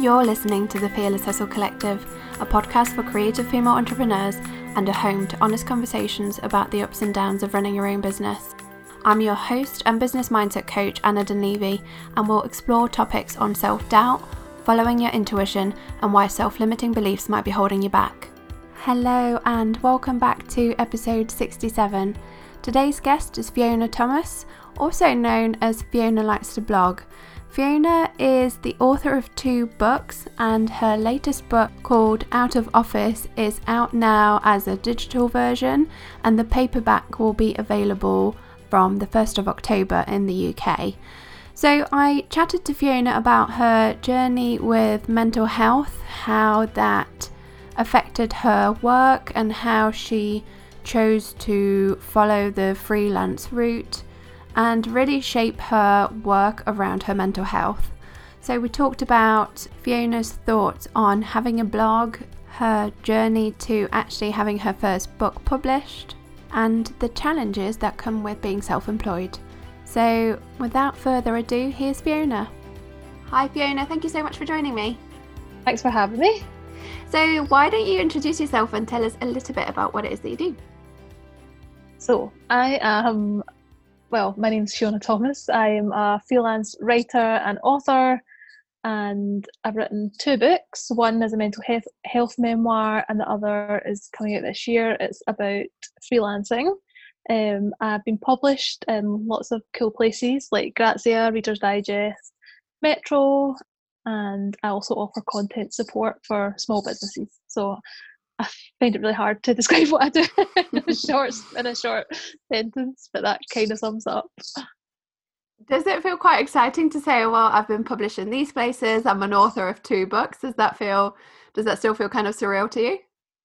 You're listening to the Fearless Hustle Collective, a podcast for creative female entrepreneurs and a home to honest conversations about the ups and downs of running your own business. I'm your host and business mindset coach, Anna Dunleavy, and we'll explore topics on self doubt, following your intuition, and why self limiting beliefs might be holding you back. Hello, and welcome back to episode 67. Today's guest is Fiona Thomas, also known as Fiona Likes to Blog. Fiona is the author of two books, and her latest book, called Out of Office, is out now as a digital version, and the paperback will be available from the 1st of October in the UK. So, I chatted to Fiona about her journey with mental health, how that affected her work, and how she chose to follow the freelance route and really shape her work around her mental health. So, we talked about Fiona's thoughts on having a blog, her journey to actually having her first book published, and the challenges that come with being self employed. So, without further ado, here's Fiona. Hi, Fiona, thank you so much for joining me. Thanks for having me. So, why don't you introduce yourself and tell us a little bit about what it is that you do? So, I am, well, my name's Fiona Thomas. I am a freelance writer and author, and I've written two books. One is a mental health, health memoir, and the other is coming out this year. It's about freelancing. Um, I've been published in lots of cool places like Grazia, Reader's Digest, Metro, and I also offer content support for small businesses. So I find it really hard to describe what I do in a short in a short sentence, but that kind of sums up. Does it feel quite exciting to say, well, I've been published in these places, I'm an author of two books? Does that feel does that still feel kind of surreal to you?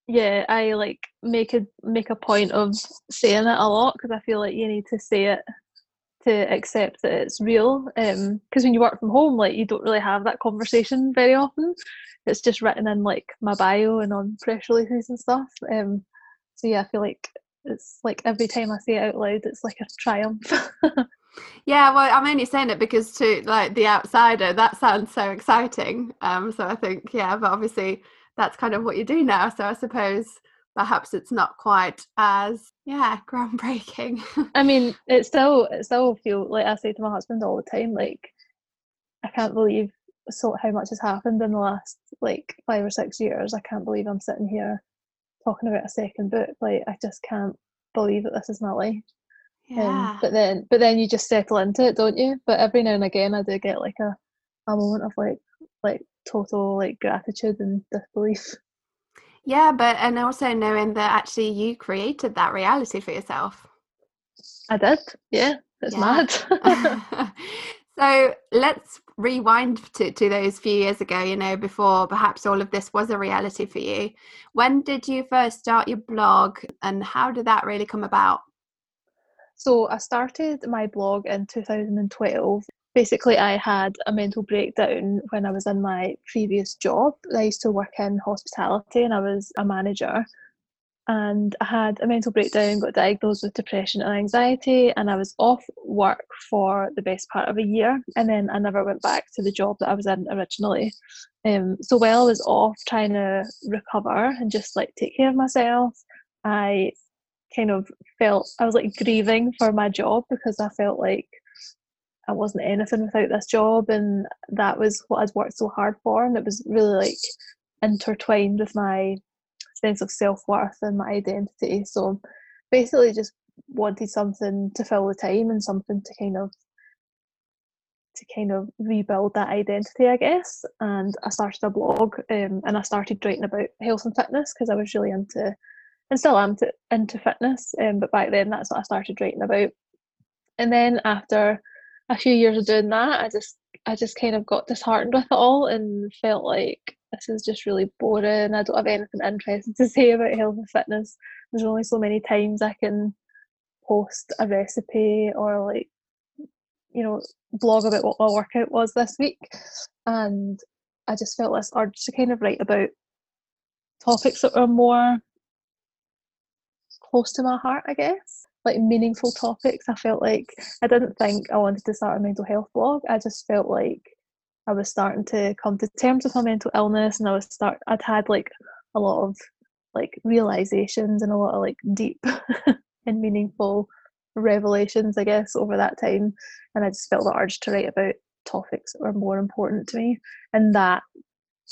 Yeah, I like make a make a point of saying it a lot because I feel like you need to say it to accept that it's real. Because um, when you work from home, like you don't really have that conversation very often. It's just written in like my bio and on press releases and stuff. Um, so yeah, I feel like it's like every time I say it out loud, it's like a triumph. yeah, well, I'm only saying it because to like the outsider, that sounds so exciting. Um, so I think yeah, but obviously that's kind of what you do now. So I suppose perhaps it's not quite as yeah groundbreaking. I mean it still it still feel like i say to my husband all the time like i can't believe so how much has happened in the last like five or six years. I can't believe i'm sitting here talking about a second book. Like i just can't believe that this is my life. Um, yeah. Um, but then but then you just settle into it don't you? But every now and again i do get like a, a moment of like like total like gratitude and disbelief yeah, but and also knowing that actually you created that reality for yourself. I did. Yeah, that's yeah. mad. so let's rewind to, to those few years ago, you know, before perhaps all of this was a reality for you. When did you first start your blog and how did that really come about? So I started my blog in 2012 basically I had a mental breakdown when I was in my previous job. I used to work in hospitality and I was a manager. And I had a mental breakdown, got diagnosed with depression and anxiety, and I was off work for the best part of a year. And then I never went back to the job that I was in originally. Um, so while I was off trying to recover and just like take care of myself, I kind of felt I was like grieving for my job because I felt like I wasn't anything without this job, and that was what I'd worked so hard for, and it was really like intertwined with my sense of self worth and my identity. So basically, just wanted something to fill the time and something to kind of to kind of rebuild that identity, I guess. And I started a blog, um, and I started writing about health and fitness because I was really into, and still am to, into fitness. Um, but back then, that's what I started writing about. And then after a few years of doing that, I just I just kind of got disheartened with it all and felt like this is just really boring. I don't have anything interesting to say about health and fitness. There's only so many times I can post a recipe or like you know blog about what my workout was this week and I just felt this urge to kind of write about topics that are more close to my heart, I guess like meaningful topics. I felt like I didn't think I wanted to start a mental health blog. I just felt like I was starting to come to terms with my mental illness, and I was start. I'd had like a lot of like realizations and a lot of like deep and meaningful revelations, I guess, over that time. And I just felt the urge to write about topics that were more important to me. And that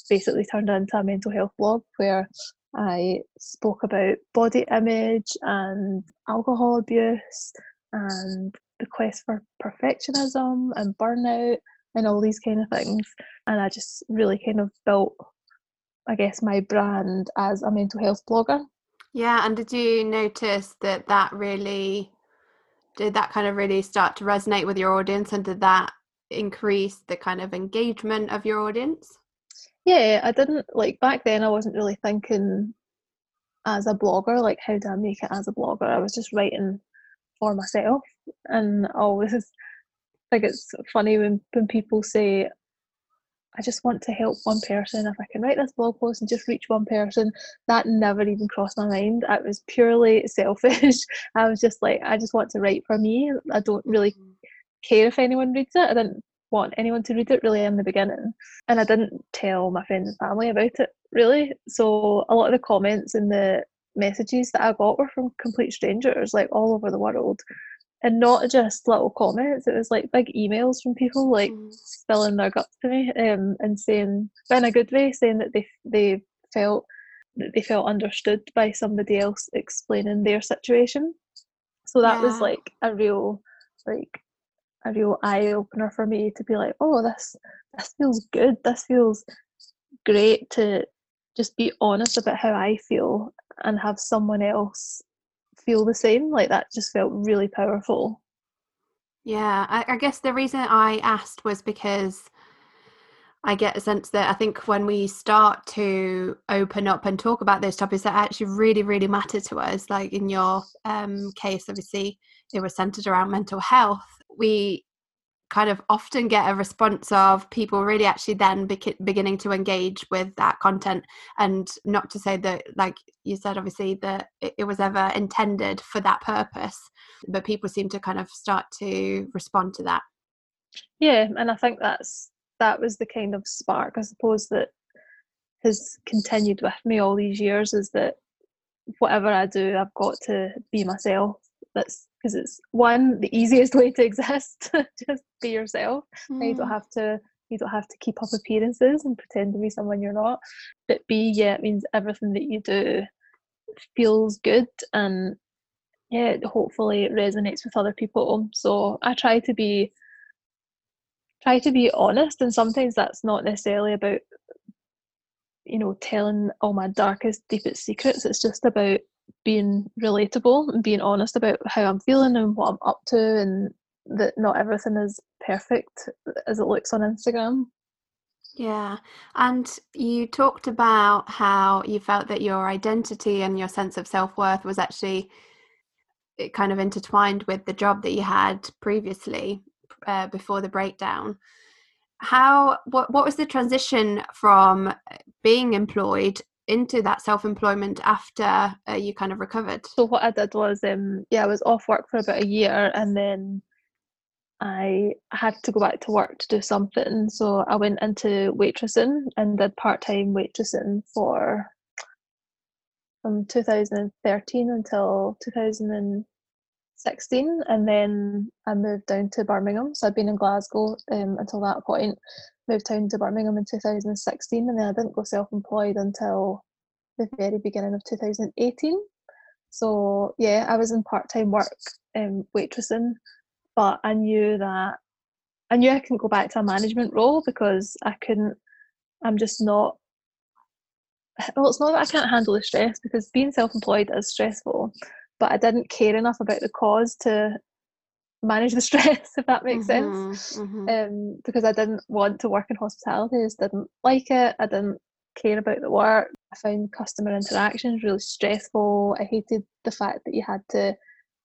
basically turned into a mental health blog where I spoke about body image and alcohol abuse and the quest for perfectionism and burnout and all these kind of things. And I just really kind of built, I guess, my brand as a mental health blogger. Yeah, and did you notice that that really did that kind of really start to resonate with your audience and did that increase the kind of engagement of your audience? Yeah, I didn't like back then I wasn't really thinking as a blogger, like how do I make it as a blogger? I was just writing for myself and I always think it's funny when, when people say I just want to help one person. If I can write this blog post and just reach one person, that never even crossed my mind. It was purely selfish. I was just like, I just want to write for me. I don't really mm-hmm. care if anyone reads it. I didn't want anyone to read it really in the beginning. And I didn't tell my friends and family about it really. So a lot of the comments and the messages that I got were from complete strangers, like all over the world and not just little comments. It was like big emails from people like mm. spilling their guts to me um, and saying, in a good way, saying that they they felt that they felt understood by somebody else explaining their situation. So that yeah. was like a real like a real eye opener for me to be like, oh, this this feels good. This feels great to just be honest about how I feel and have someone else feel the same. Like that just felt really powerful. Yeah, I, I guess the reason I asked was because I get a sense that I think when we start to open up and talk about those topics that actually really, really matter to us, like in your um, case, obviously it was centered around mental health, we kind of often get a response of people really actually then be- beginning to engage with that content. And not to say that like you said obviously that it, it was ever intended for that purpose but people seem to kind of start to respond to that. Yeah and i think that's that was the kind of spark i suppose that has continued with me all these years is that whatever i do i've got to be myself. That's because it's one the easiest way to exist just be yourself mm. you don't mm. have to you don't have to keep up appearances and pretend to be someone you're not but b yeah it means everything that you do feels good and yeah hopefully it resonates with other people so i try to be try to be honest and sometimes that's not necessarily about you know telling all my darkest deepest secrets it's just about being relatable and being honest about how I'm feeling and what I'm up to, and that not everything is perfect as it looks on Instagram. Yeah. And you talked about how you felt that your identity and your sense of self worth was actually kind of intertwined with the job that you had previously uh, before the breakdown. How what what was the transition from being employed into that self-employment after uh, you kind of recovered? So what i did was um yeah i was off work for about a year and then i had to go back to work to do something. So i went into waitressing and did part-time waitressing for from 2013 until 2016 and then i moved down to birmingham. So i'd been in glasgow um, until that point moved down to Birmingham in 2016 and then I didn't go self-employed until the very beginning of 2018. So yeah, I was in part-time work um, waitressing, but I knew that I knew I couldn't go back to a management role because I couldn't. I'm just not. Well, it's not that I can't handle the stress because being self-employed is stressful, but I didn't care enough about the cause to manage the stress if that makes mm-hmm, sense. mm-hmm. Um, because i didn't want to work in hospitality i just didn't like it i didn't care about the work. I found customer interactions really stressful. I hated the fact that you had to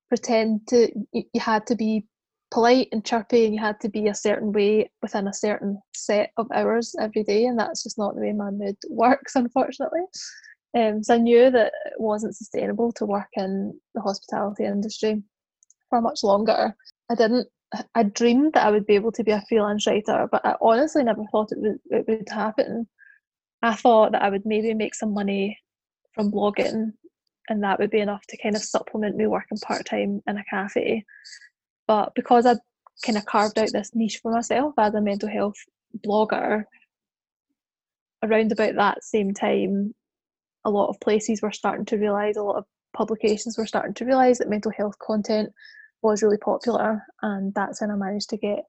pretend to you, you had to be polite and chirpy and you had to be a certain way within a certain set of hours every day and that's just not the way my mood works unfortunately. Um, so i knew that it wasn't sustainable to work in the hospitality industry for much longer. I didn't I dreamed that I would be able to be a freelance writer, but I honestly never thought it would it would happen. I thought that I would maybe make some money from blogging and that would be enough to kind of supplement me working part time in a cafe. But because I kind of carved out this niche for myself as a mental health blogger, around about that same time, a lot of places were starting to realise, a lot of publications were starting to realise that mental health content was really popular, and that's when I managed to get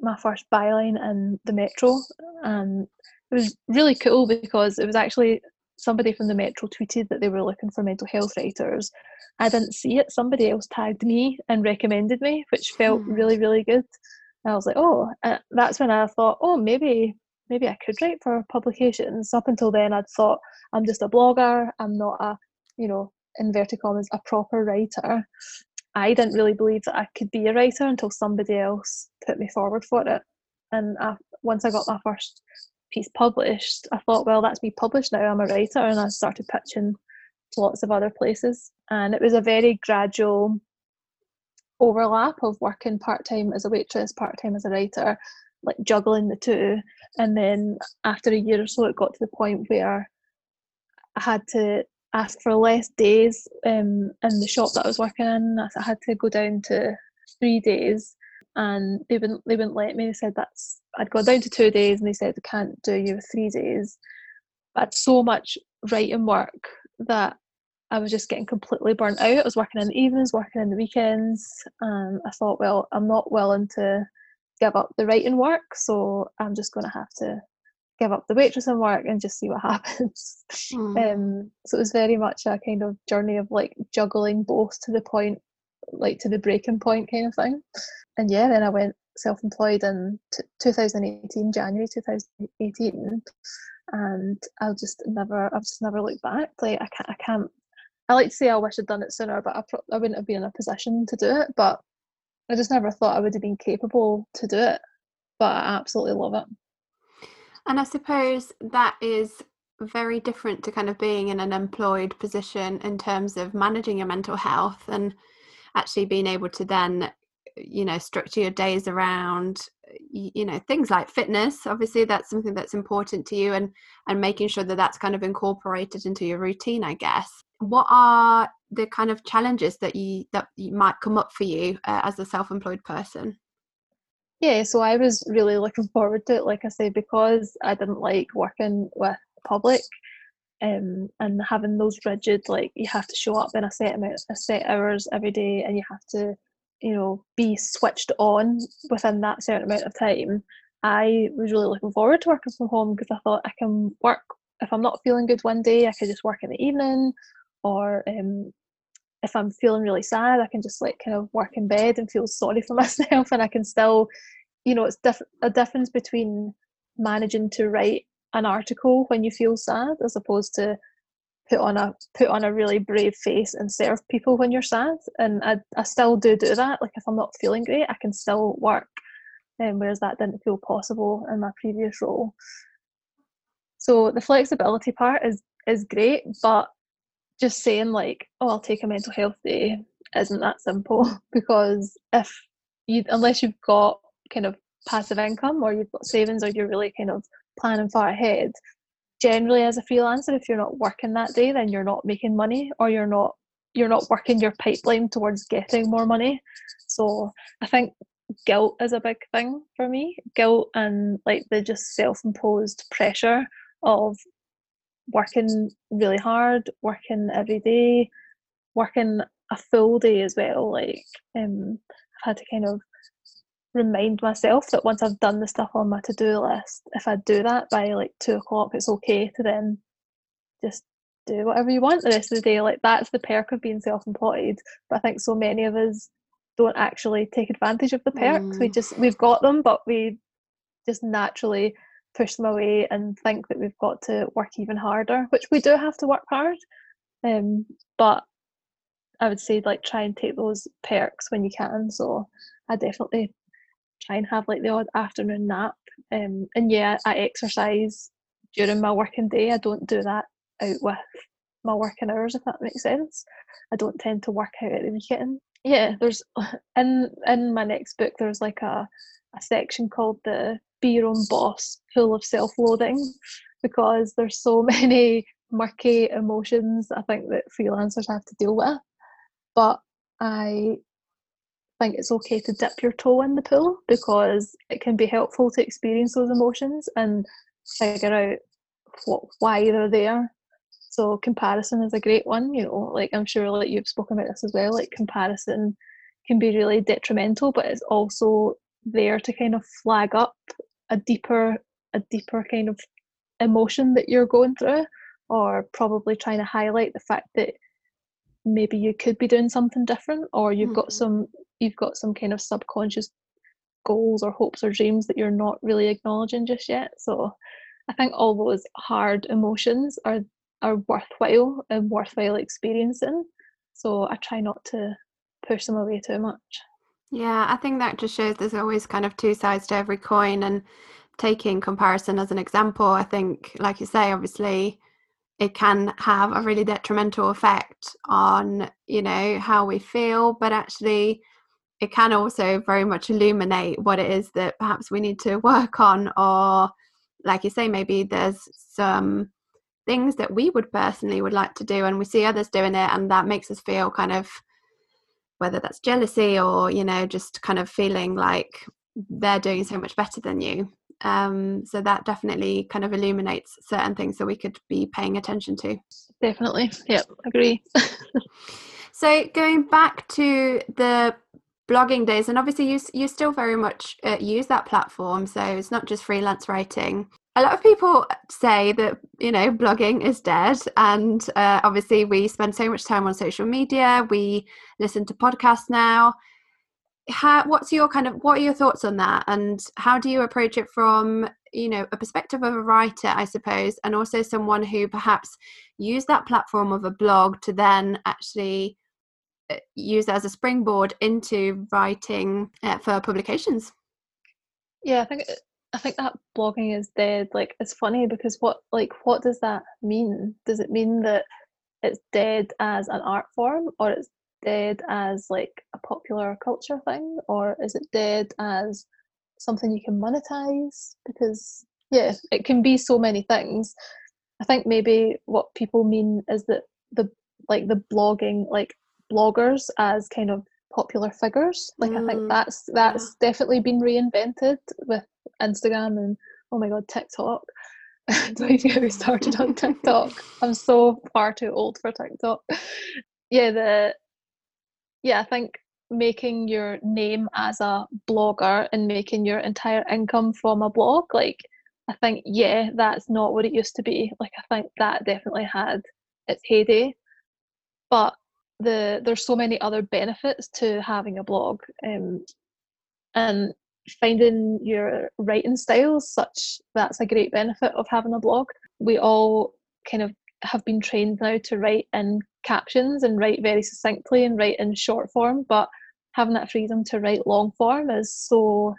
my first byline in the Metro. And it was really cool because it was actually somebody from the Metro tweeted that they were looking for mental health writers. I didn't see it. Somebody else tagged me and recommended me, which felt hmm. really, really good. And I was like, oh, uh, that's when I thought, oh, maybe, maybe I could write for publications. Up until then, I'd thought I'm just a blogger. I'm not a, you know, inverted commas, a proper writer. I didn't really believe that I could be a writer until somebody else put me forward for it. And I, once I got my first piece published, I thought, well, that's me published now. I'm a writer, and I started pitching to lots of other places. And it was a very gradual overlap of working part time as a waitress, part time as a writer, like juggling the two. And then after a year or so, it got to the point where I had to ask for less days um, in the shop that I was working in. I had to go down to three days and they wouldn't they wouldn't let me. They said that's I'd gone down to two days and they said I can't do you with three days. I had so much writing work that I was just getting completely burnt out. I was working in the evenings, working in the weekends, and I thought, well, I'm not willing to give up the writing work, so I'm just going to have to give up the waitressing work and just see what happens. Mm. Um, so it was very much a kind of journey of like juggling both to the point, like to the breaking point kind of thing and yeah, then I went self-employed in t- 2018, January 2018, and I'll just never, I've just never looked back. Like I can't, I can't. I like to say I wish I'd done it sooner, but I, pro- I wouldn't have been in a position to do it. But I just never thought I would have been capable to do it. But I absolutely love it. And I suppose that is very different to kind of being in an employed position in terms of managing your mental health and actually being able to then you know structure your days around you know things like fitness. Obviously that's something that's important to you and and making sure that that's kind of incorporated into your routine i guess. What are the kind of challenges that you that you might come up for you uh, as a self-employed person yeah so i was really looking forward to it like i say because i didn't like working with the public um, and having those rigid like you have to show up in a set amount a set hours every day and you have to you know be switched on within that certain amount of time i was really looking forward to working from home because i thought i can work if i'm not feeling good one day i could just work in the evening or um, if i'm feeling really sad i can just like kind of work in bed and feel sorry for myself and i can still you know it's diff- a difference between managing to write an article when you feel sad as opposed to put on a put on a really brave face and serve people when you're sad and I, I still do do that like if I'm not feeling great I can still work um, whereas that didn't feel possible in my previous role. So the flexibility part is is great but just saying like oh I'll take a mental health day isn't that simple? Because if you unless you've got kind of passive income or you've got savings or you're really kind of planning far ahead generally as a freelancer if you're not working that day then you're not making money or you're not you're not working your pipeline towards getting more money. So i think guilt is a big thing for me. Guilt and like the just self-imposed pressure of working really hard working every day working a full day as well like um i've had to kind of remind myself that once I've done the stuff on my to do list, if I do that by like two o'clock, it's okay to then just do whatever you want the rest of the day. Like that's the perk of being self employed. But I think so many of us don't actually take advantage of the perks. Mm. We just we've got them, but we just naturally push them away and think that we've got to work even harder, which we do have to work hard. Um, but I would say like try and take those perks when you can. So I definitely try and have like the odd afternoon nap. Um, and yeah, I exercise during my working day. I don't do that out with my working hours, if that makes sense. I don't tend to work out at the weekend. yeah, there's in in my next book there's like a a section called the Be Your Own Boss, full of self-loathing, because there's so many murky emotions I think that freelancers have to deal with. But I think it's okay to dip your toe in the pool because it can be helpful to experience those emotions and figure out what why they're there. So comparison is a great one, you know, like I'm sure like you've spoken about this as well, like comparison can be really detrimental, but it's also there to kind of flag up a deeper a deeper kind of emotion that you're going through or probably trying to highlight the fact that maybe you could be doing something different or you've mm-hmm. got some you've got some kind of subconscious goals or hopes or dreams that you're not really acknowledging just yet. So i think all those hard emotions are are worthwhile and worthwhile experiencing. So i try not to push them away too much yeah i think that just shows there's always kind of two sides to every coin and taking comparison as an example i think like you say obviously it can have a really detrimental effect on you know how we feel but actually it can also very much illuminate what it is that perhaps we need to work on or like you say maybe there's some things that we would personally would like to do and we see others doing it and that makes us feel kind of whether that's jealousy or you know just kind of feeling like they're doing so much better than you. Um, so that definitely kind of illuminates certain things that we could be paying attention to. Definitely. Yep agree. So going back to the blogging days and obviously you, you still very much uh, use that platform so it's not just freelance writing a lot of people say that you know blogging is dead and uh, obviously we spend so much time on social media we listen to podcasts now. How what's your kind of what are your thoughts on that and how do you approach it from you know a perspective of a writer i suppose and also someone who perhaps use that platform of a blog to then actually uh, use as a springboard into writing uh, for publications? Yeah i think i think that blogging is dead like it's funny because what like what does that mean does it mean that it's dead as an art form or it's dead as like a popular culture thing or is it dead as something you can monetize because yeah it can be so many things i think maybe what people mean is that the like the blogging like bloggers as kind of popular figures like mm. i think mm, that's that's yeah. definitely been reinvented with instagram and oh my god tiktok don't even get me started on tiktok i'm so far too old for tiktok yeah the yeah, I think making your name as a blogger and making your entire income from a blog, like I think, yeah, that's not what it used to be. Like I think that definitely had its heyday. But the there's so many other benefits to having a blog. Um, and finding your writing styles such that's a great benefit of having a blog. We all kind of have been trained now to write in captions and write very succinctly and write in short form, but having that freedom to write long form is so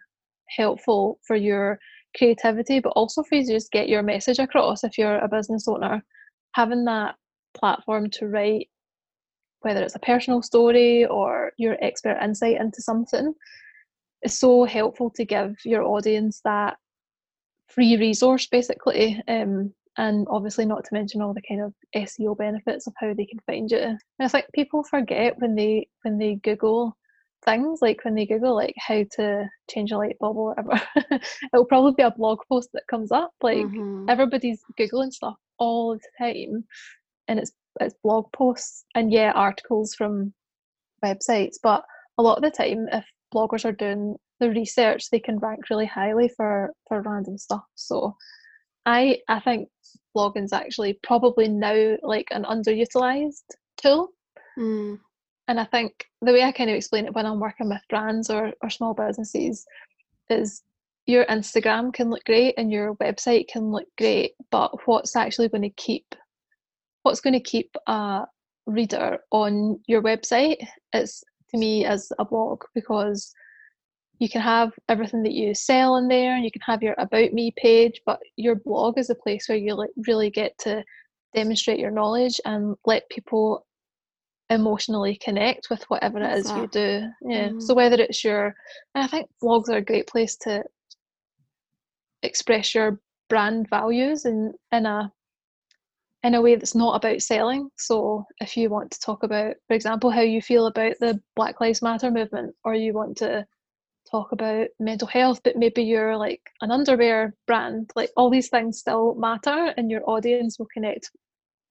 helpful for your creativity, but also for you to just get your message across if you're a business owner. Having that platform to write, whether it's a personal story or your expert insight into something, is so helpful to give your audience that free resource basically um, and obviously not to mention all the kind of SEO benefits of how they can find you. And I think people forget when they when they Google things like when they Google like how to change a light bulb or whatever, it'll probably be a blog post that comes up. Like mm-hmm. everybody's Googling stuff all the time and it's it's blog posts and yeah, articles from websites. But a lot of the time if bloggers are doing the research they can rank really highly for for random stuff. So I I think blogging's actually probably now like an underutilized tool. Mm. And I think the way I kind of explain it when I'm working with brands or, or small businesses is your Instagram can look great and your website can look great, but what's actually going to keep what's going to keep a reader on your website is to me as a blog because you can have everything that you sell in there and you can have your about me page but your blog is a place where you like really get to demonstrate your knowledge and let people emotionally connect with whatever it is you do. Yeah. Mm. So whether it's your, and I think blogs are a great place to express your brand values in in a in a way that's not about selling. So if you want to talk about, for example, how you feel about the Black Lives Matter movement, or you want to talk about mental health, but maybe you're like an underwear brand, like all these things still matter and your audience will connect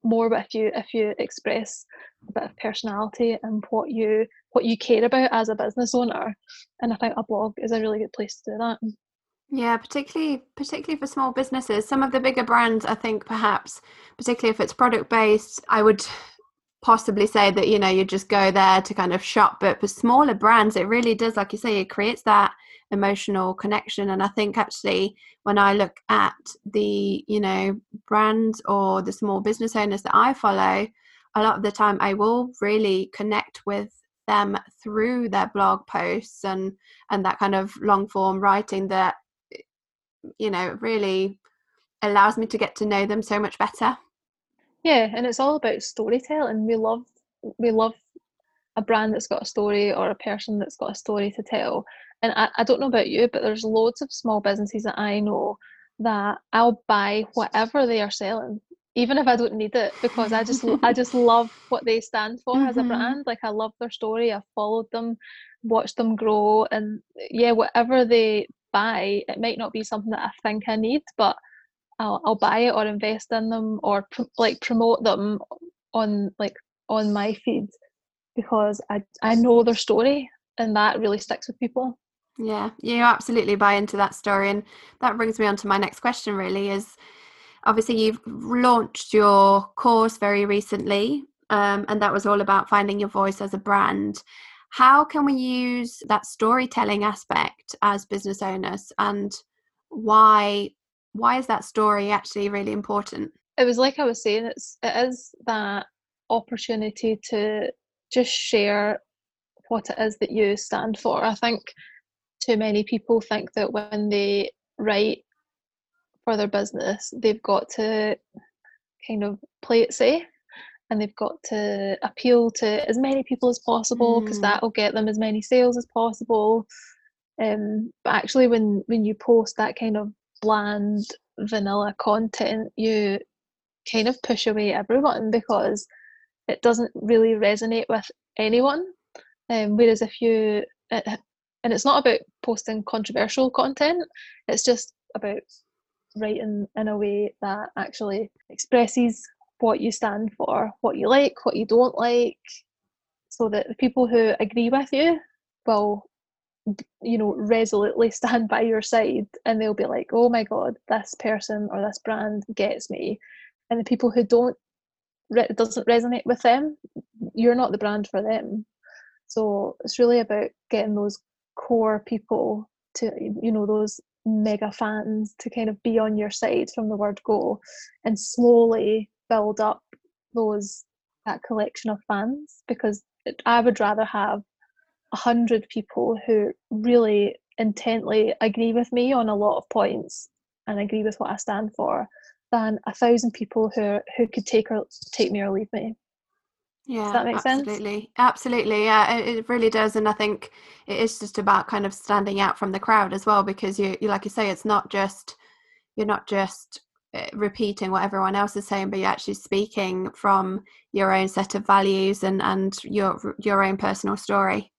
more with you if you express a bit of personality and what you what you care about as a business owner. And I think a blog is a really good place to do that. Yeah, particularly particularly for small businesses. Some of the bigger brands, I think, perhaps, particularly if it's product based, I would possibly say that you know you just go there to kind of shop. But for smaller brands, it really does, like you say, it creates that emotional connection. And I think actually, when I look at the you know brands or the small business owners that I follow, a lot of the time I will really connect with them through their blog posts and and that kind of long form writing that you know really allows me to get to know them so much better yeah and it's all about storytelling we love we love a brand that's got a story or a person that's got a story to tell and I, I don't know about you but there's loads of small businesses that i know that i'll buy whatever they are selling even if i don't need it because i just i just love what they stand for mm-hmm. as a mm-hmm. brand like i love their story i've followed them watched them grow and yeah whatever they buy, it might not be something that I think I need, but I'll, I'll buy it or invest in them or pr- like promote them on like on my feed because I I know their story and that really sticks with people. Yeah, you absolutely buy into that story, and that brings me on to my next question. Really, is obviously you've launched your course very recently, um, and that was all about finding your voice as a brand how can we use that storytelling aspect as business owners and why why is that story actually really important? It was like i was saying it's it is that opportunity to just share what it is that you stand for. I think too many people think that when they write for their business they've got to kind of play it safe and they've got to appeal to as many people as possible because mm. that will get them as many sales as possible. Um, but actually, when when you post that kind of bland vanilla content, you kind of push away everyone because it doesn't really resonate with anyone. Um, whereas if you it, and it's not about posting controversial content; it's just about writing in a way that actually expresses what you stand for, what you like, what you don't like, so that the people who agree with you will, you know, resolutely stand by your side and they'll be like, oh my God, this person or this brand gets me. And the people who don't, it doesn't resonate with them, you're not the brand for them. So it's really about getting those core people to, you know, those mega fans to kind of be on your side from the word go and slowly build up those that collection of fans because I would rather have a hundred people who really intently agree with me on a lot of points and agree with what I stand for than a thousand people who who could take or take me or leave me. Yeah, Does that make absolutely. sense? Absolutely, yeah, it, it, really does, and I think it is just about kind of standing out from the crowd as well, because you, you like you say, it's not just you're not just Eh, repeating what everyone else is saying but you're actually speaking from your own set of values and and your your own personal story.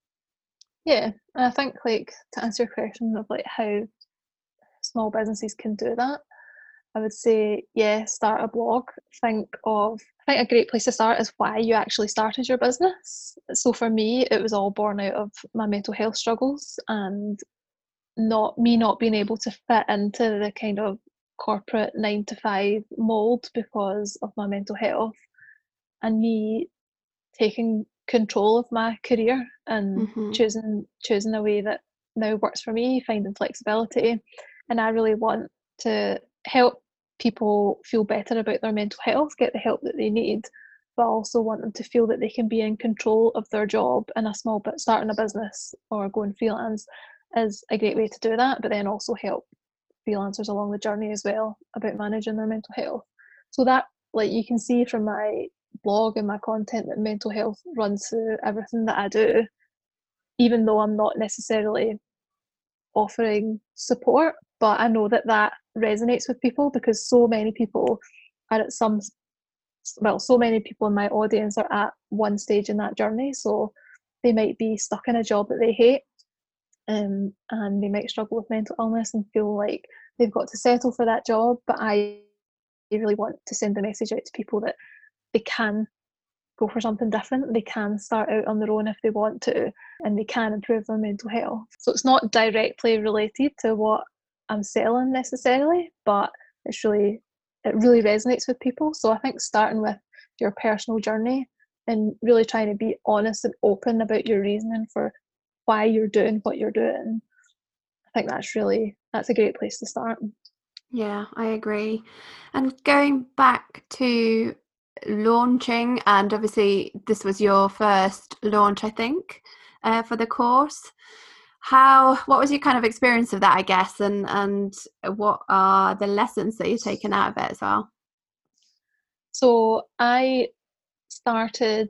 Yeah and i think like to answer your question of like how small businesses can do that i would say yeah start a blog. Think of i think a great place to start is why you actually started your business. So for me it was all born out of my mental health struggles and not me not being able to fit into the kind of corporate nine to five mold because of my mental health and me taking control of my career and mm-hmm. choosing choosing a way that now works for me finding flexibility and i really want to help people feel better about their mental health get the help that they need but also want them to feel that they can be in control of their job and a small bit starting a business or going freelance is a great way to do that but then also help freelancers along the journey as well about managing their mental health. So that like you can see from my blog and my content that mental health runs through everything that I do, even though I'm not necessarily offering support. But I know that that resonates with people because so many people are at some, well, so many people in my audience are at one stage in that journey. So they might be stuck in a job that they hate um, and they might struggle with mental illness and feel like they've got to settle for that job. But I really want to send the message out to people that they can go for something different. They can start out on their own if they want to, and they can improve their mental health. So it's not directly related to what I'm selling necessarily, but it's really it really resonates with people. So I think starting with your personal journey and really trying to be honest and open about your reasoning for why you're doing what you're doing. I think that's really that's a great place to start. Yeah i agree. And going back to launching and obviously this was your first launch i think uh, for the course. How what was your kind of experience of that i guess and and what are the lessons that you've taken out of it as well? So i started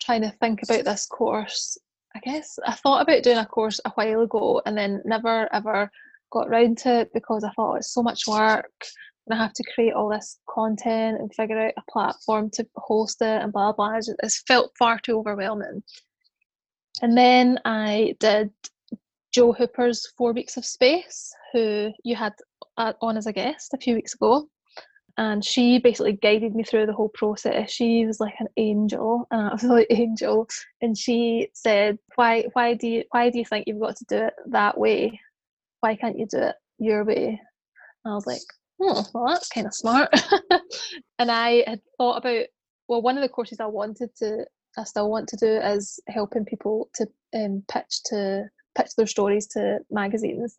trying to think about this course I guess I thought about doing a course a while ago and then never ever got round to it because I thought oh, it's so much work and I have to create all this content and figure out a platform to host it and blah blah. It's felt far too overwhelming. And then I did Joe Hooper's Four Weeks of Space, who you had uh, on as a guest a few weeks ago and she basically guided me through the whole process. She was like an angel, an absolute angel, and she said, "Why, why do you, why do you think you've got to do it that way? Why can't you do it your way?" And I was like, "Oh, well, that's kind of smart." and I had thought about well, one of the courses I wanted to, I still want to do is helping people to um, pitch to pitch their stories to magazines.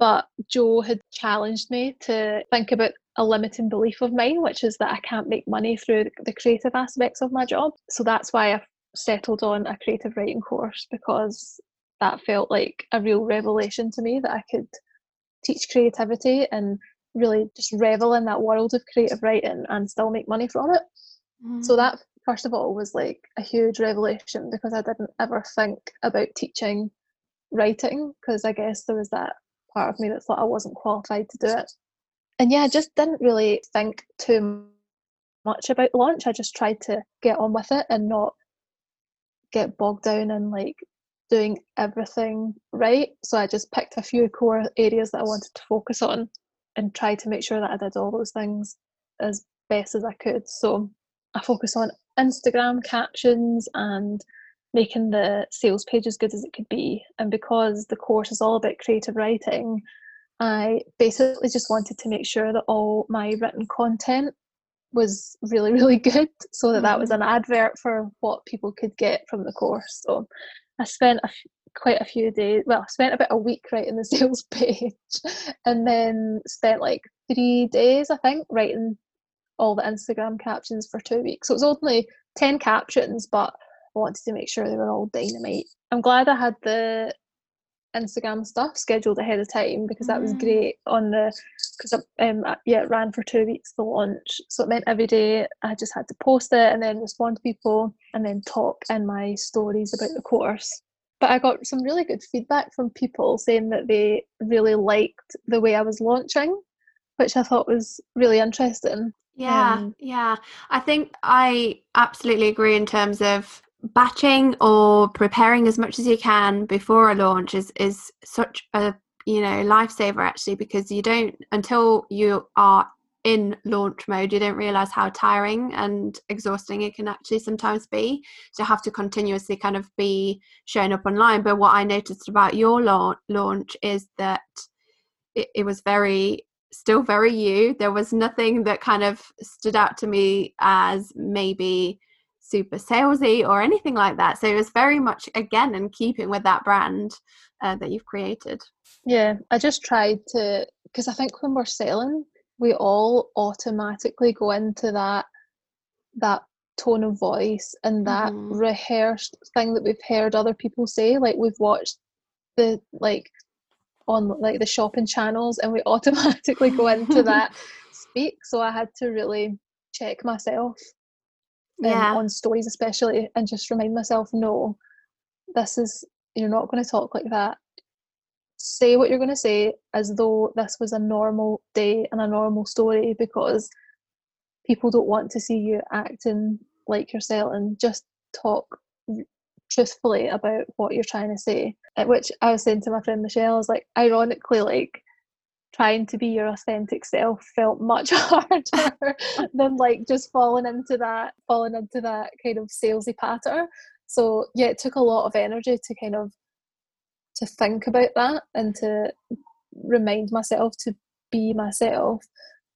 But Joe had challenged me to think about a limiting belief of mine, which is that I can't make money through the creative aspects of my job. So that's why I've settled on a creative writing course because that felt like a real revelation to me that I could teach creativity and really just revel in that world of creative writing and still make money from it. Mm. So that first of all was like a huge revelation because I didn't ever think about teaching writing because I guess there was that part of me that thought I wasn't qualified to do it and yeah, I just didn't really think too much about launch. I just tried to get on with it and not get bogged down in like doing everything right. So I just picked a few core areas that I wanted to focus on and tried to make sure that I did all those things as best as I could. So I focus on Instagram captions and making the sales page as good as it could be. And because the course is all about creative writing, I basically just wanted to make sure that all my written content was really, really good so that that was mm-hmm. an advert for what people could get from the course. So I spent a f- quite a few days, well, I spent about a week writing the sales page and then spent like three days, I think, writing all the Instagram captions for two weeks. So it was only 10 captions, but I wanted to make sure they were all dynamite. I'm glad I had the Instagram stuff scheduled ahead of time because that was mm. great on the because um yeah it ran for two weeks the launch so it meant every day I just had to post it and then respond to people and then talk in my stories about the course. But I got some really good feedback from people saying that they really liked the way I was launching which I thought was really interesting. Yeah um, yeah. I think I absolutely agree in terms of batching or preparing as much as you can before a launch is is such a you know lifesaver actually because you don't until you are in launch mode you don't realize how tiring and exhausting it can actually sometimes be to have to continuously kind of be showing up online. But what i noticed about your launch is that it, it was very still very you. There was nothing that kind of stood out to me as maybe super salesy or anything like that. So it was very much again in keeping with that brand uh, that you've created. Yeah, I just tried to because I think when we're selling, we all automatically go into that that tone of voice and that mm-hmm. rehearsed thing that we've heard other people say. Like we've watched the like on like the shopping channels and we automatically go into that speak. So I had to really check myself um, yeah. on stories especially and just remind myself no this is you're not going to talk like that say what you're going to say as though this was a normal day and a normal story because people don't want to see you acting like yourself and just talk truthfully about what you're trying to say At which i was saying to my friend michelle i was like ironically like trying to be your authentic self felt much harder than like just falling into that falling into that kind of salesy pattern so yeah it took a lot of energy to kind of to think about that and to remind myself to be myself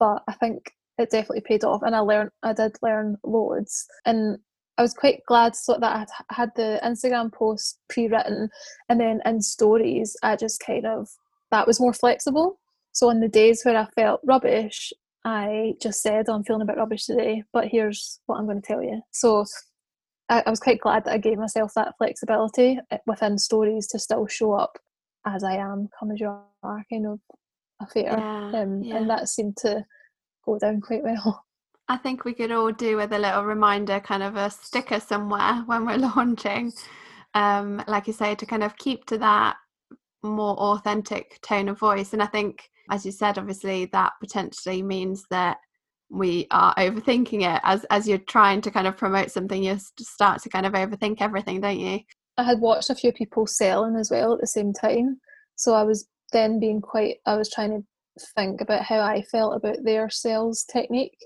but i think it definitely paid off and i learned i did learn loads and I was quite glad so that I had the Instagram post pre-written, and then in stories, I just kind of that was more flexible. So on the days where I felt rubbish, I just said, oh, I'm feeling a bit rubbish today, but here's what I'm going to tell you. So I, I was quite glad that I gave myself that flexibility eh, within stories to still show up as I am, come as you are, kind of affair. Yeah, um, yeah. And that seemed to go down quite well. I think we could all do with a little reminder, kind of a sticker somewhere when we're launching. Um, like you say, to kind of keep to that more authentic tone of voice. And I think as you said, obviously that potentially means that we are overthinking it as as you're trying to kind of promote something you start to kind of overthink everything don't you? I had watched a few people selling as well at the same time so i was then being quite i was trying to think about how i felt about their sales technique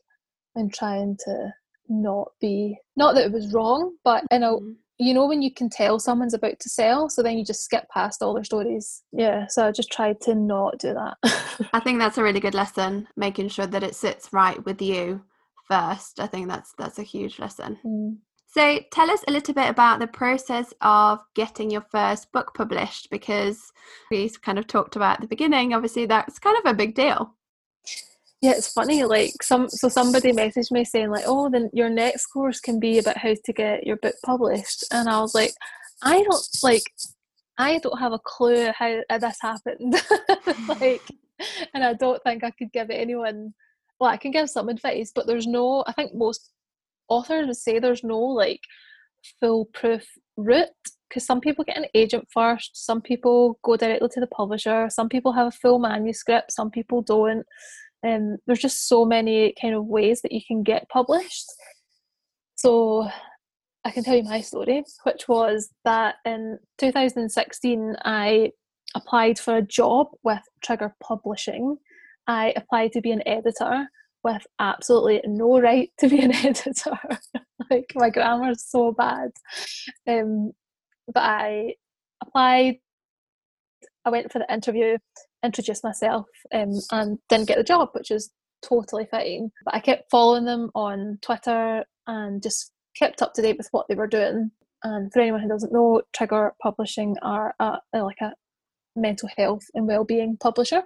and trying to not be not that it was wrong but in a mm you know when you can tell someone's about to sell so then you just skip past all their stories. Yeah. So i just tried to not do that. I think that's a really good lesson making sure that it sits right with you first. I think that's that's a huge lesson. Mm. so tell us a little bit about the process of getting your first book published because we kind of talked about at the beginning obviously that's kind of a big deal yeah, it's funny. Like some, so somebody messaged me saying like, "Oh, then your next course can be about how to get your book published," and I was like, "I don't like, I don't have a clue how this happened, like, and I don't think I could give anyone. Well, I can give some advice, but there's no. I think most authors would say there's no like foolproof route because some people get an agent first, some people go directly to the publisher, some people have a full manuscript, some people don't um, there's just so many kind of ways that you can get published. So I can tell you my story, which was that in 2016 I applied for a job with Trigger Publishing. I applied to be an editor with absolutely no right to be an editor. like my grammar is so bad. Um, but I applied, I went for the interview, introduced myself um, and didn't get the job, which is totally fine. But I kept following them on Twitter and just kept up to date with what they were doing. And for anyone who doesn't know, Trigger Publishing are a, like a mental health and well-being publisher.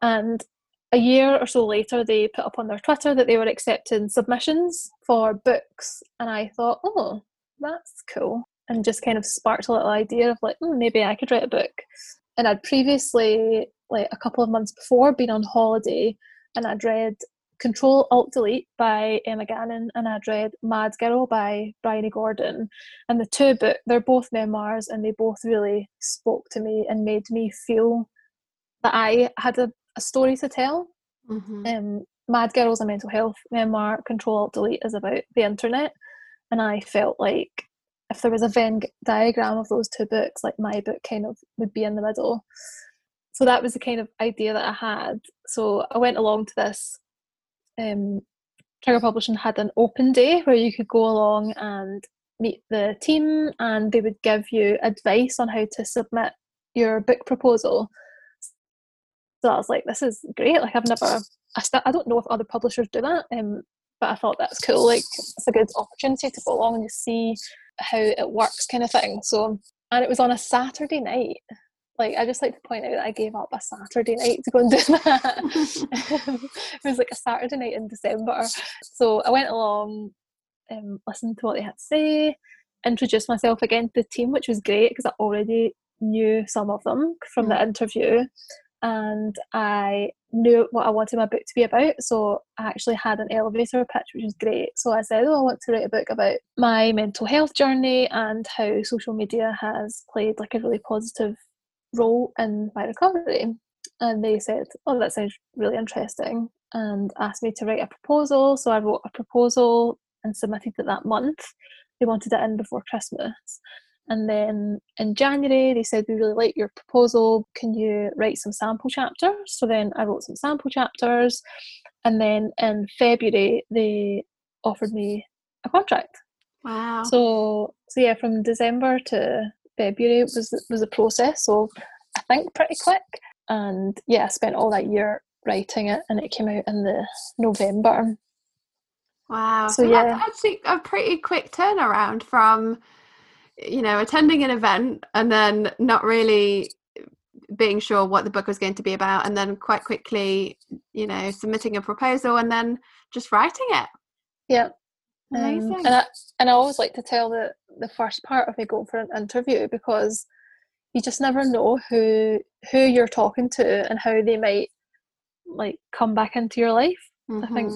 And a year or so later, they put up on their Twitter that they were accepting submissions for books, and I thought, oh, that's cool, and just kind of sparked a little idea of like, mm, maybe I could write a book and I'd previously, like a couple of months before, been on holiday and I'd read Control Alt Delete by Emma Gannon and I'd read Mad Girl by Bryony Gordon. And the two books, they're both memoirs and they both really spoke to me and made me feel that I had a, a story to tell. Mm-hmm. Um, Mad Girl's a mental health memoir, Control Alt Delete is about the internet. And I felt like if there was a Venn diagram of those two books, like my book kind of would be in the middle. So that was the kind of idea that I had. So I went along to this. Um, Trigger Publishing had an open day where you could go along and meet the team, and they would give you advice on how to submit your book proposal. So I was like, this is great. Like I've never, I, st- I don't know if other publishers do that, um, but I thought that's cool. Like it's a good opportunity to go along and just see how it works kind of thing. So and it was on a saturday night. Like i just like to point out that i gave up a saturday night to go and do that. It was like a saturday night in december. So i went along um, listened to what they had to say introduced myself again to the team which was great because i already knew some of them from the interview and I knew what I wanted my book to be about. So I actually had an elevator pitch, which was great. So I said, Oh, I want to write a book about my mental health journey and how social media has played like a really positive role in my recovery. And they said, Oh, that sounds really interesting and asked me to write a proposal. So I wrote a proposal and submitted it that month. They wanted it in before Christmas. And then in January, they said, We really like your proposal. Can you write some sample chapters? So then I wrote some sample chapters. And then in February, they offered me a contract. Wow. So, so yeah, from December to February was was the process. So I think pretty quick. And yeah, I spent all that year writing it, and it came out in the November. Wow. So, so yeah, that's actually a pretty quick turnaround from you know, attending an event and then not really being sure what the book was going to be about, and then quite quickly, you know, submitting a proposal and then just writing it. Yeah. Amazing. Um, and, I, and I always like to tell the, the first part of me going for an interview because you just never know who who you're talking to and how they might like come back into your life. Mm-hmm. I think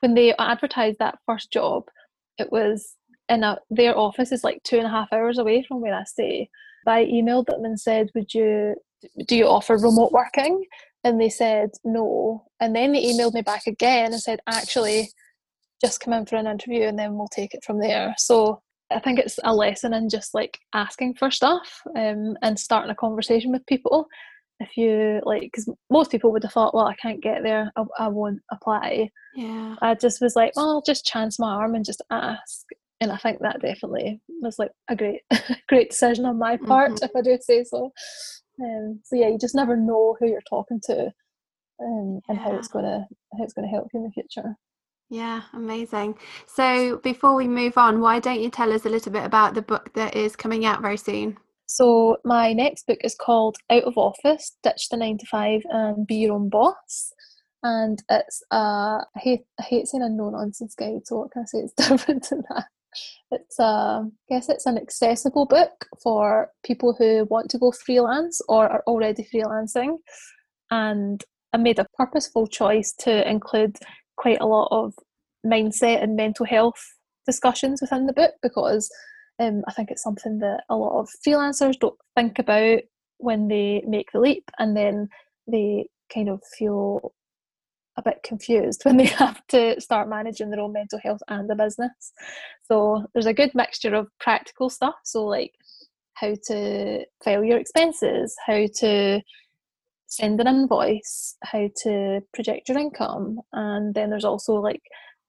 when they advertised that first job, it was in a, their office is like two and a half hours away from where I stay. But I emailed them and said, "Would you do you offer remote working?" And they said no. And then they emailed me back again and said, "Actually, just come in for an interview and then we'll take it from there." So I think it's a lesson in just like asking for stuff um, and starting a conversation with people. If you like, because most people would have thought, well, I can't get there, I, I won't apply. Yeah. I just was like, well, I'll just chance my arm and just ask and I think that definitely was like a great great decision on my part mm-hmm. if I do say so. Um, so yeah, you just never know who you're talking to um, and yeah. how it's gonna how it's gonna help you in the future. Yeah, amazing. So before we move on, why don't you tell us a little bit about the book that is coming out very soon? So my next book is called Out of Office: Ditch the Nine to Five and Be Your Own Boss and it's a I hate I hate saying a no nonsense guide, so what can I say? It's different than that. It's a, I guess it's an accessible book for people who want to go freelance or are already freelancing. And I made a purposeful choice to include quite a lot of mindset and mental health discussions within the book because um, I think it's something that a lot of freelancers don't think about when they make the leap and then they kind of feel a bit confused when they have to start managing their own mental health and a business. So there's a good mixture of practical stuff. So like how to file your expenses, how to send an invoice, how to project your income, and then there's also like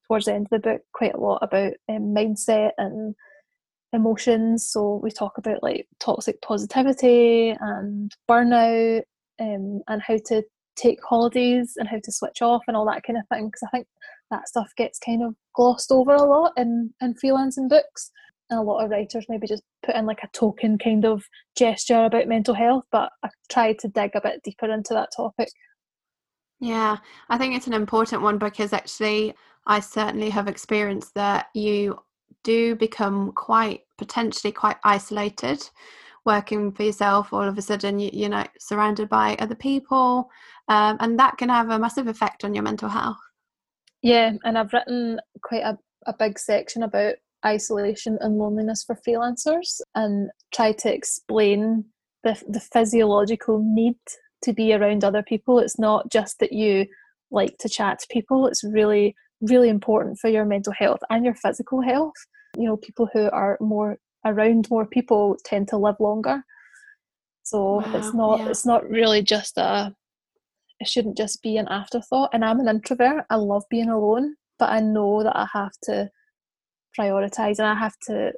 towards the end of the book quite a lot about um, mindset and emotions. So we talk about like toxic positivity and burnout um, and how to take holidays and how to switch off and all that kind of thing because I think that stuff gets kind of glossed over a lot in, in freelancing books. And a lot of writers maybe just put in like a token kind of gesture about mental health, but I tried to dig a bit deeper into that topic. Yeah, I think it's an important one because actually I certainly have experienced that you do become quite potentially quite isolated working for yourself all of a sudden you, you're not surrounded by other people um, and that can have a massive effect on your mental health. Yeah and i've written quite a, a big section about isolation and loneliness for freelancers and try to explain the, the physiological need to be around other people. It's not just that you like to chat to people it's really really important for your mental health and your physical health. You know people who are more around more people tend to live longer. So wow, it's not yeah. it's not really just a it shouldn't just be an afterthought. And i'm an introvert. I love being alone but i know that i have to prioritize and i have to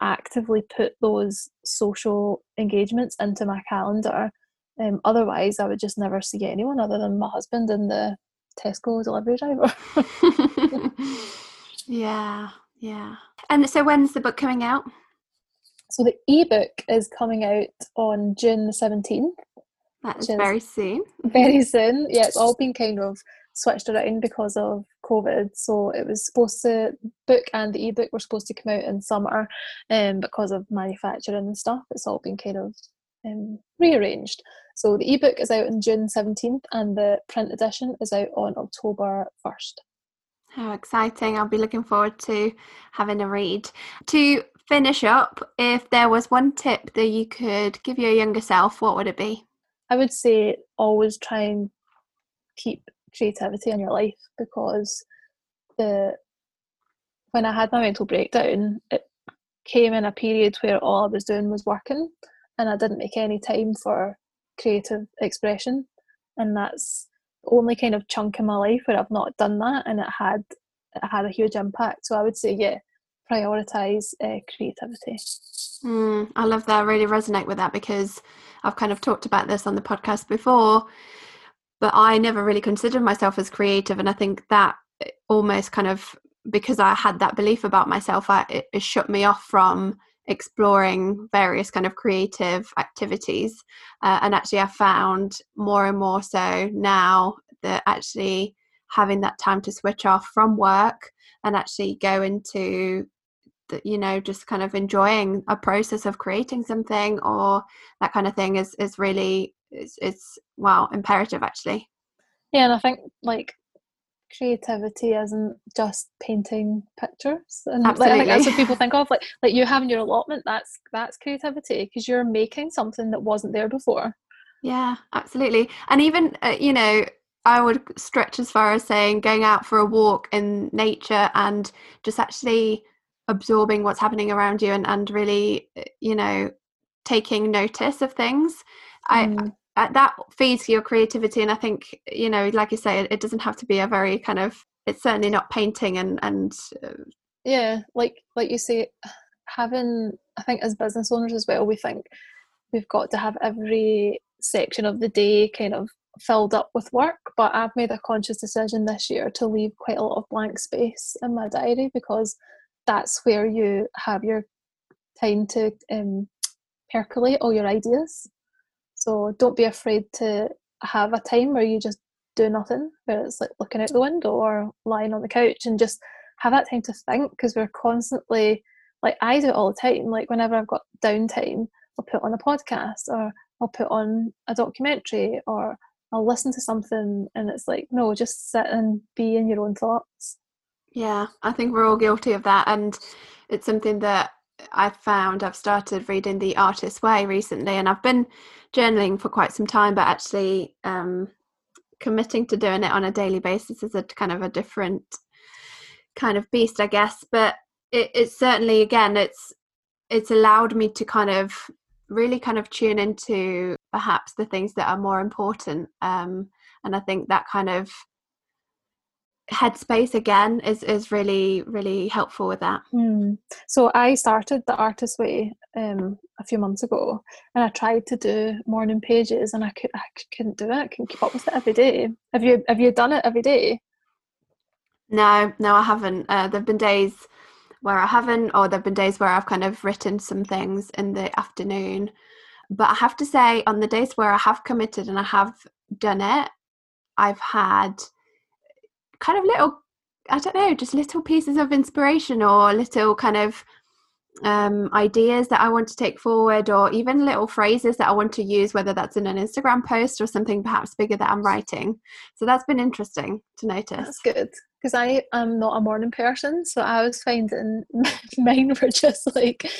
actively put those social engagements into my calendar. Um, otherwise i would just never see anyone other than my husband and the tesco delivery driver. Yeah yeah. And so when's the book coming out so the ebook is coming out on June the 17th. That's very soon. Very soon. Yeah, it's all been kind of switched around because of COVID. So it was supposed to book and the ebook were supposed to come out in summer, and um, because of manufacturing and stuff, it's all been kind of um, rearranged. So the ebook is out on June 17th and the print edition is out on October 1st. How exciting. I'll be looking forward to having a read. To finish up, if there was one tip that you could give your younger self, what would it be? I would say always try and keep creativity in your life because the when I had my mental breakdown, it came in a period where all I was doing was working and I didn't make any time for creative expression. And that's the only kind of chunk in my life where I've not done that and it had it had a huge impact. So I would say, yeah, prioritize uh, creativity. Mm, I love that. I really resonate with that because I've kind of talked about this on the podcast before, but I never really considered myself as creative. And I think that almost kind of because I had that belief about myself, I, it, it shut me off from exploring various kind of creative activities. Uh, and actually, I found more and more so now that actually having that time to switch off from work and actually go into the, you know just kind of enjoying a process of creating something or that kind of thing is is really it's, it's well imperative actually. Yeah and i think like creativity isn't just painting pictures and like, I think that's what people think of like like you having your allotment that's that's creativity because you're making something that wasn't there before. Yeah absolutely. And even uh, you know I would stretch as far as saying going out for a walk in nature and just actually absorbing what's happening around you and, and really, uh, you know, taking notice of things. Mm. I that feeds your creativity, and I think you know, like you say, it, it, doesn't have to be a very kind of. It's certainly not painting and and. Uh, yeah, like like you say, having I think as business owners as well, we think we've got to have every section of the day kind of filled up with work, but I've made a conscious decision this year to leave quite a lot of blank space in my diary because that's where you have your time to um, percolate all your ideas. So don't be afraid to have a time where you just do nothing, where it's like looking out the window or lying on the couch and just have that time to think because we're constantly like I do it all the time. Like whenever I've got downtime, I'll put on a podcast or I'll put on a documentary or I'll listen to something and it's like, no, just sit and be in your own thoughts. Yeah, I think we're all guilty of that. And it's something that I've found I've started reading The Artist's Way recently, and I've been journaling for quite some time, but actually um, committing to doing it on a daily basis is a kind of a different kind of beast, I guess. But it, it's certainly, again, it's it's allowed me to kind of really kind of tune into perhaps the things that are more important um, and i think that kind of headspace again is is really really helpful with that. Mm. so i started the artist way um, a few months ago and i tried to do morning pages and i could i couldn't do it i couldn't keep up with it every day. Have you have you done it every day? No no i haven't. Uh, there've been days where i haven't or there've been days where i've kind of written some things in the afternoon but I have to say, on the days where I have committed and I have done it, I've had kind of little, I don't know, just little pieces of inspiration or little kind of um, ideas that I want to take forward, or even little phrases that I want to use, whether that's in an Instagram post or something perhaps bigger that I'm writing. So that's been interesting to notice. That's good because I am not a morning person, so I was finding mine were just like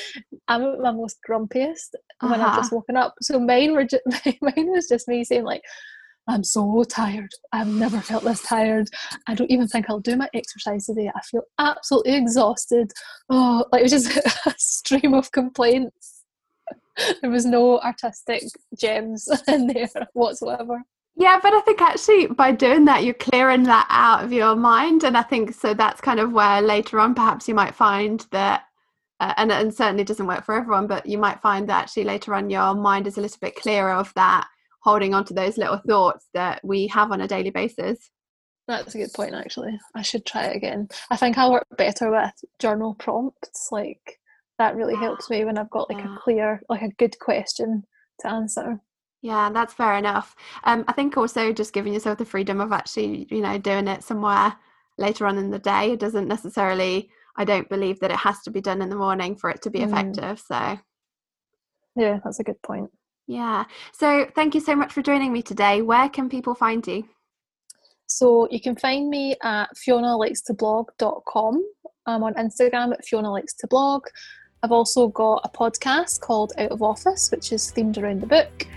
I'm at my most grumpiest when uh-huh. I've just woken up. So mine were just mine was just me saying like I'm so tired. I've never felt this tired. I don't even think I'll do my exercise today. I feel absolutely exhausted. Oh, like it was just a stream of complaints. There was no artistic gems in there whatsoever. Yeah, but I think actually by doing that, you're clearing that out of your mind. And I think so that's kind of where later on perhaps you might find that, uh, and, and certainly doesn't work for everyone, but you might find that actually later on your mind is a little bit clearer of that, holding on to those little thoughts that we have on a daily basis. That's a good point, actually. I should try it again. I think I'll work better with journal prompts. Like, that really helps me when I've got like a clear, like a good question to answer. Yeah, that's fair enough. Um, I think also just giving yourself the freedom of actually, you know, doing it somewhere later on in the day. It doesn't necessarily, I don't believe that it has to be done in the morning for it to be mm. effective. So, yeah, that's a good point. Yeah. So thank you so much for joining me today. Where can people find you? So you can find me at fionalikestoblog.com. I'm on Instagram at Fiona Likes to Blog. I've also got a podcast called Out of Office, which is themed around the book.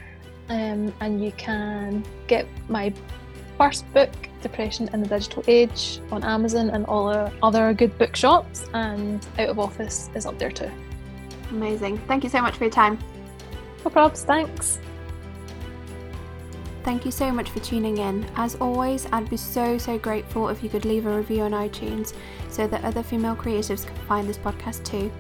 Um, and you can get my first book, Depression in the Digital Age, on Amazon and all the other good bookshops. And Out of Office is up there too. Amazing. Thank you so much for your time. No probs, thanks. Thank you so much for tuning in. As always, I'd be so, so grateful if you could leave a review on iTunes so that other female creatives can find this podcast too.